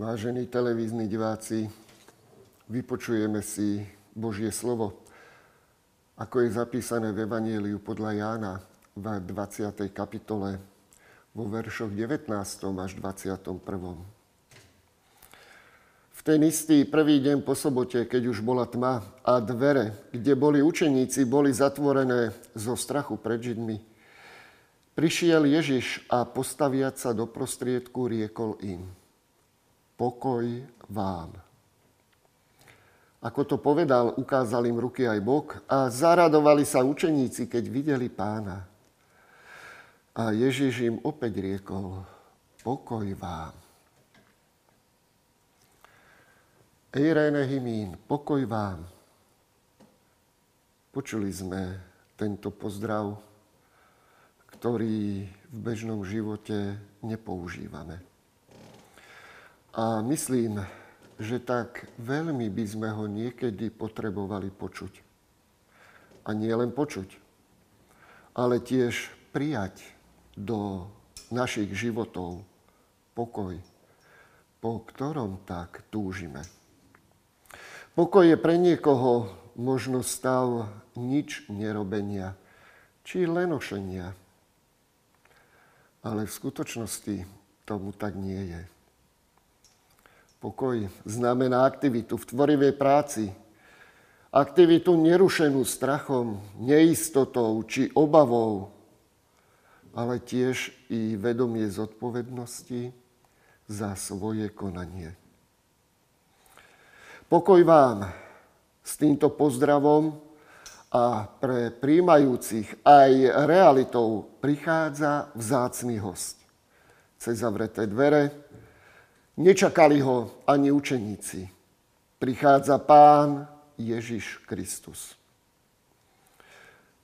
Vážení televízni diváci, vypočujeme si Božie slovo, ako je zapísané v Evanieliu podľa Jána v 20. kapitole vo veršoch 19. až 21. V ten istý prvý deň po sobote, keď už bola tma a dvere, kde boli učeníci, boli zatvorené zo strachu pred Židmi, prišiel Ježiš a postaviať sa do prostriedku riekol im – pokoj vám. Ako to povedal, ukázal im ruky aj bok a zaradovali sa učeníci, keď videli pána. A Ježiš im opäť riekol, pokoj vám. Eirene himín, pokoj vám. Počuli sme tento pozdrav, ktorý v bežnom živote nepoužívame. A myslím, že tak veľmi by sme ho niekedy potrebovali počuť. A nie len počuť, ale tiež prijať do našich životov pokoj, po ktorom tak túžime. Pokoj je pre niekoho možno stav nič nerobenia, či lenošenia. Ale v skutočnosti tomu tak nie je. Pokoj znamená aktivitu v tvorivej práci. Aktivitu nerušenú strachom, neistotou či obavou, ale tiež i vedomie zodpovednosti za svoje konanie. Pokoj vám s týmto pozdravom a pre príjmajúcich aj realitou prichádza vzácný host. Cez zavreté dvere, Nečakali ho ani učeníci. Prichádza pán Ježiš Kristus.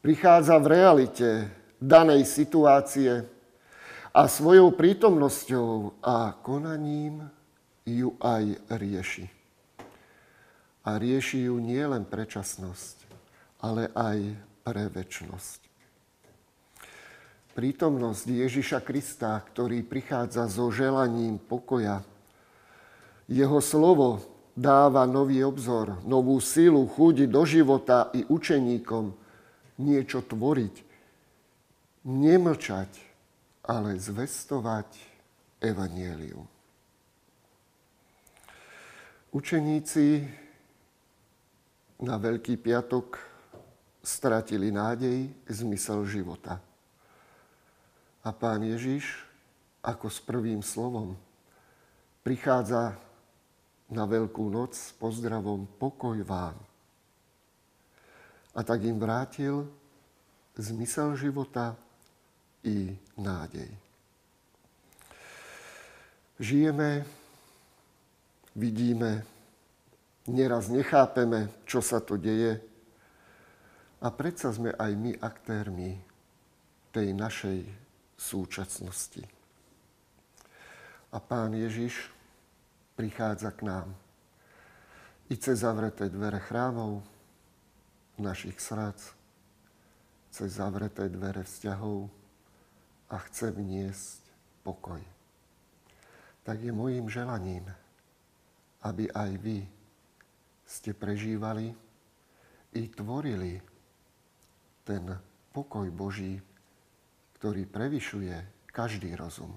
Prichádza v realite danej situácie a svojou prítomnosťou a konaním ju aj rieši. A rieši ju nie len pre časnosť, ale aj pre väčnosť. Prítomnosť Ježiša Krista, ktorý prichádza so želaním pokoja, jeho slovo dáva nový obzor, novú silu, chuť do života i učeníkom niečo tvoriť. Nemlčať, ale zvestovať evanielium. Učeníci na Veľký piatok stratili nádej, zmysel života. A pán Ježiš, ako s prvým slovom, prichádza na Veľkú noc s pozdravom pokoj vám. A tak im vrátil zmysel života i nádej. Žijeme, vidíme, neraz nechápeme, čo sa to deje a predsa sme aj my aktérmi tej našej súčasnosti. A pán Ježiš prichádza k nám. I cez zavreté dvere chrámov, našich srdc, cez zavreté dvere vzťahov a chce vniesť pokoj. Tak je môjim želaním, aby aj vy ste prežívali i tvorili ten pokoj Boží, ktorý prevyšuje každý rozum.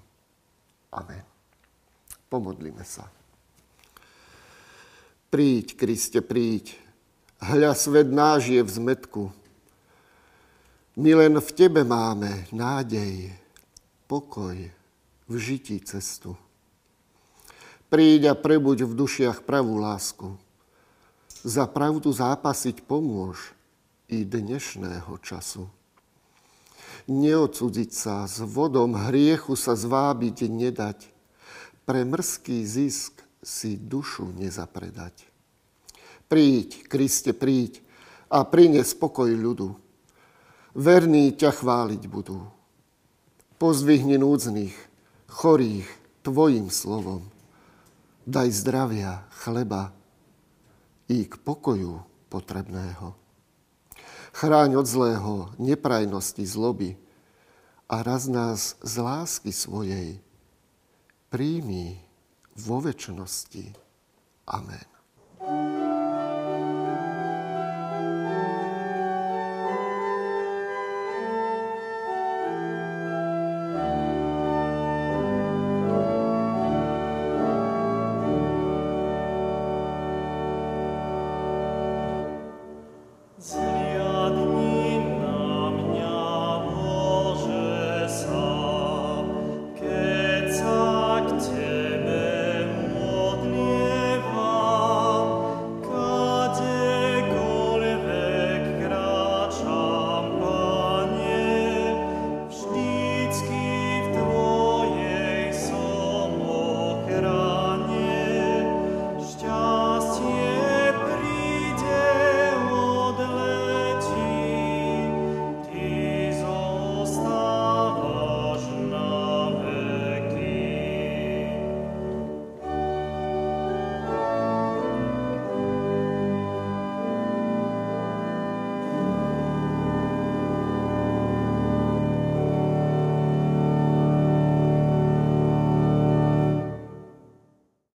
Amen. Pomodlíme sa. Príď, Kriste, príď. Hľa, svet náš je v zmetku. My len v Tebe máme nádej, pokoj, v žití cestu. Príď a prebuď v dušiach pravú lásku. Za pravdu zápasiť pomôž i dnešného času. Neodsudziť sa s vodom, hriechu sa zvábiť nedať. Pre mrzký zisk si dušu nezapredať. Príď, Kriste, príď a prines pokoj ľudu. Verní ťa chváliť budú. Pozdvihni núdznych, chorých Tvojim slovom. Daj zdravia, chleba i k pokoju potrebného. Chráň od zlého, neprajnosti, zloby a raz nás z lásky svojej príjmi vo väčšnosti. Amen.